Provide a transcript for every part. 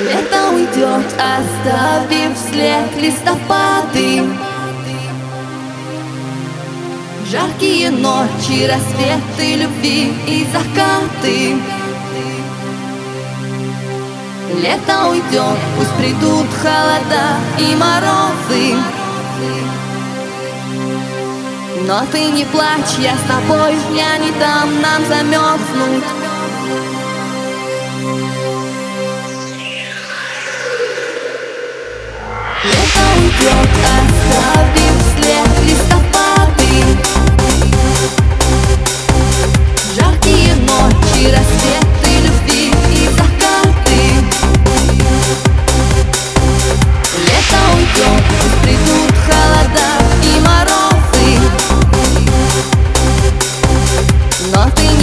уйдет, оставив след листопады. Жаркие ночи, рассветы любви и закаты. Лето уйдет, пусть придут холода и морозы. Но ты не плачь, я с тобой, я не дам нам замерзнуть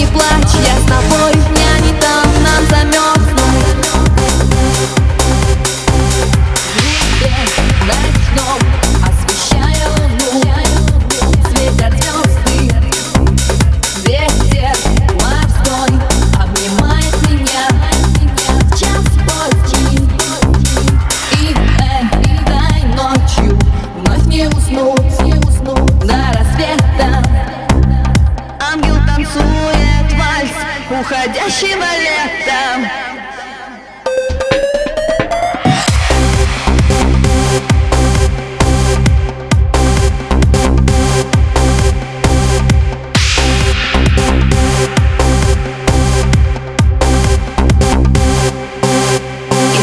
не плачь, я с тобой, я не дам нам замерзнуть Ночном, освещая луну Светят звезды Ветер морской обнимает меня В час поззи И этой ночью вновь не уснуть, не уснуть До рассвета танцует уходящего лета.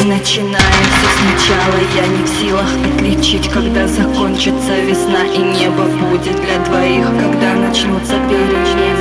И начиная все сначала. Я не в силах отличить Когда закончится весна И небо будет для двоих. Когда начнутся перечни